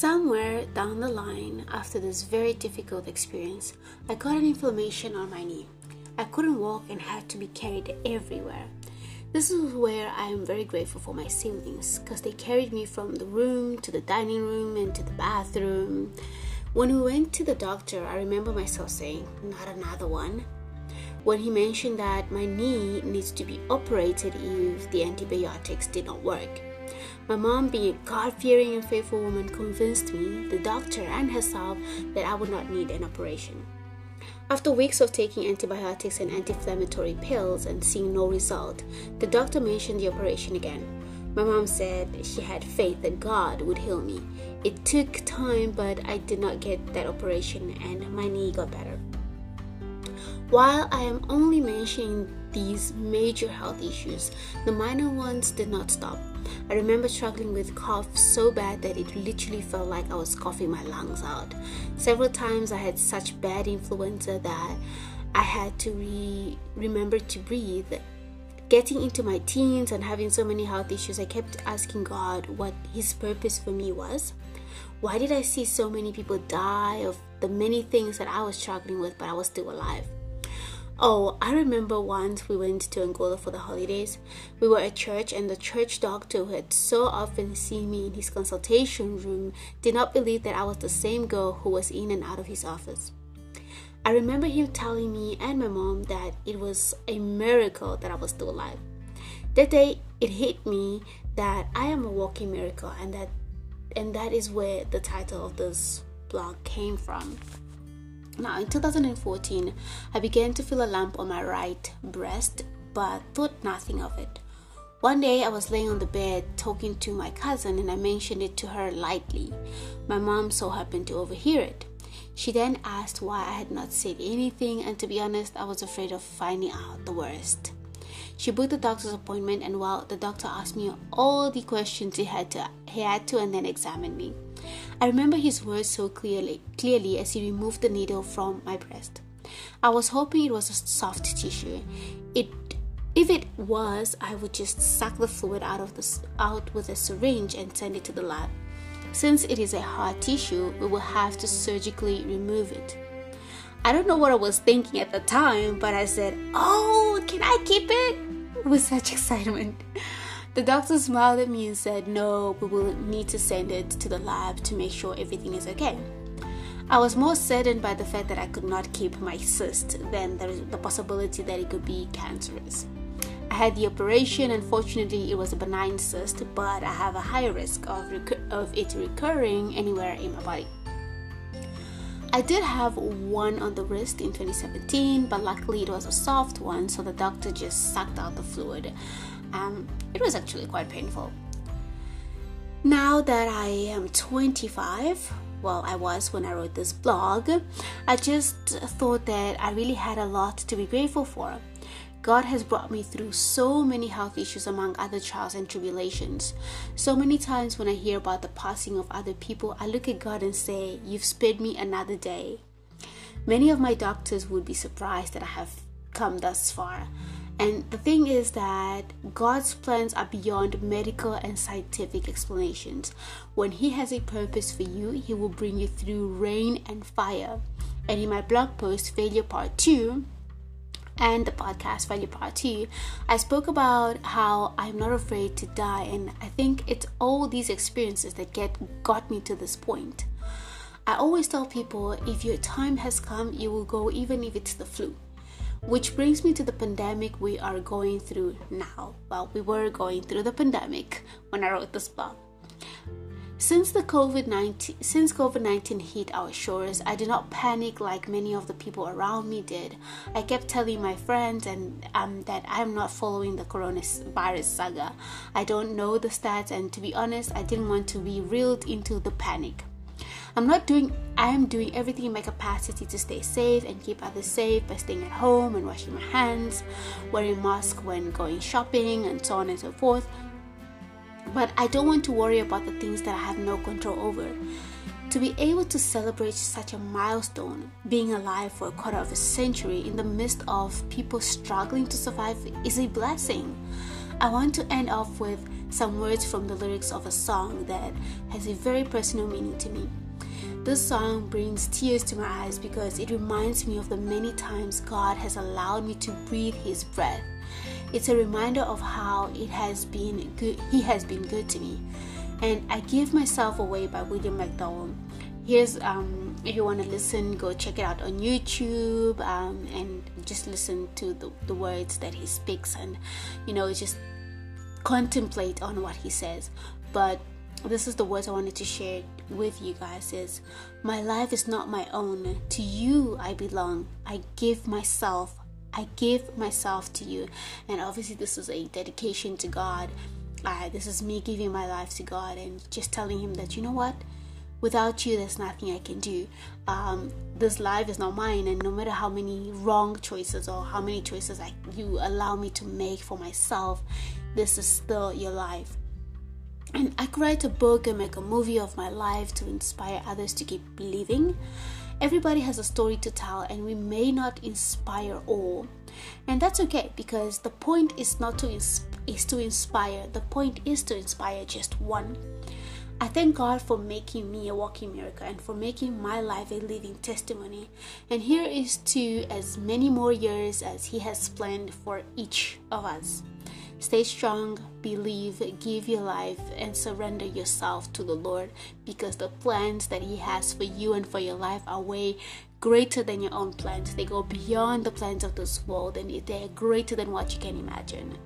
Somewhere down the line, after this very difficult experience, I got an inflammation on my knee. I couldn't walk and had to be carried everywhere. This is where I am very grateful for my siblings because they carried me from the room to the dining room and to the bathroom. When we went to the doctor, I remember myself saying, Not another one. When he mentioned that my knee needs to be operated if the antibiotics did not work. My mom, being a God fearing and faithful woman, convinced me, the doctor, and herself that I would not need an operation. After weeks of taking antibiotics and anti inflammatory pills and seeing no result, the doctor mentioned the operation again. My mom said she had faith that God would heal me. It took time, but I did not get that operation and my knee got better. While I am only mentioning these major health issues, the minor ones did not stop. I remember struggling with cough so bad that it literally felt like I was coughing my lungs out. Several times I had such bad influenza that I had to re- remember to breathe. Getting into my teens and having so many health issues, I kept asking God what His purpose for me was. Why did I see so many people die of the many things that I was struggling with, but I was still alive? Oh, I remember once we went to Angola for the holidays. We were at church, and the church doctor who had so often seen me in his consultation room did not believe that I was the same girl who was in and out of his office. I remember him telling me and my mom that it was a miracle that I was still alive. That day, it hit me that I am a walking miracle, and that and that is where the title of this blog came from. Now, in 2014, I began to feel a lump on my right breast, but thought nothing of it. One day, I was laying on the bed talking to my cousin, and I mentioned it to her lightly. My mom so happened to overhear it. She then asked why I had not said anything, and to be honest, I was afraid of finding out the worst. She booked the doctor's appointment, and while the doctor asked me all the questions he had to, he had to, and then examined me. I remember his words so clearly, clearly as he removed the needle from my breast. I was hoping it was a soft tissue. It, if it was, I would just suck the fluid out of the out with a syringe and send it to the lab. Since it is a hard tissue, we will have to surgically remove it. I don't know what I was thinking at the time, but I said, "Oh, can I keep it?" with such excitement. The doctor smiled at me and said, No, we will need to send it to the lab to make sure everything is okay. I was more saddened by the fact that I could not keep my cyst than the possibility that it could be cancerous. I had the operation, and fortunately, it was a benign cyst, but I have a higher risk of, of it recurring anywhere in my body. I did have one on the wrist in 2017, but luckily it was a soft one, so the doctor just sucked out the fluid. Um, it was actually quite painful. Now that I am 25, well, I was when I wrote this blog, I just thought that I really had a lot to be grateful for. God has brought me through so many health issues among other trials and tribulations. So many times when I hear about the passing of other people, I look at God and say, You've spared me another day. Many of my doctors would be surprised that I have come thus far. And the thing is that God's plans are beyond medical and scientific explanations. When He has a purpose for you, He will bring you through rain and fire. And in my blog post, Failure Part 2, and the podcast Failure Part 2, I spoke about how I'm not afraid to die. And I think it's all these experiences that get got me to this point. I always tell people if your time has come, you will go even if it's the flu. Which brings me to the pandemic we are going through now. Well, we were going through the pandemic when I wrote this blog. Since the COVID-19 since COVID-19 hit our shores, I did not panic like many of the people around me did. I kept telling my friends and um, that I'm not following the coronavirus saga. I don't know the stats and to be honest, I didn't want to be reeled into the panic. I'm not doing I am doing everything in my capacity to stay safe and keep others safe by staying at home and washing my hands, wearing mask when going shopping and so on and so forth. But I don't want to worry about the things that I have no control over. To be able to celebrate such a milestone, being alive for a quarter of a century in the midst of people struggling to survive, is a blessing. I want to end off with some words from the lyrics of a song that has a very personal meaning to me. This song brings tears to my eyes because it reminds me of the many times God has allowed me to breathe His breath. It's a reminder of how it has been good. He has been good to me, and I give myself away by William McDowell. Here's um, if you want to listen, go check it out on YouTube um, and just listen to the, the words that he speaks, and you know just contemplate on what he says. But this is the words I wanted to share with you guys is my life is not my own. To you I belong. I give myself. I give myself to you. And obviously this is a dedication to God. Uh, this is me giving my life to God and just telling him that you know what? Without you, there's nothing I can do. Um, this life is not mine, and no matter how many wrong choices or how many choices I, you allow me to make for myself, this is still your life and I could write a book and make a movie of my life to inspire others to keep believing. Everybody has a story to tell, and we may not inspire all, and that's okay because the point is not to is to inspire. The point is to inspire just one. I thank God for making me a walking miracle and for making my life a living testimony. And here is to as many more years as He has planned for each of us. Stay strong, believe, give your life, and surrender yourself to the Lord because the plans that He has for you and for your life are way greater than your own plans. They go beyond the plans of this world and they're greater than what you can imagine.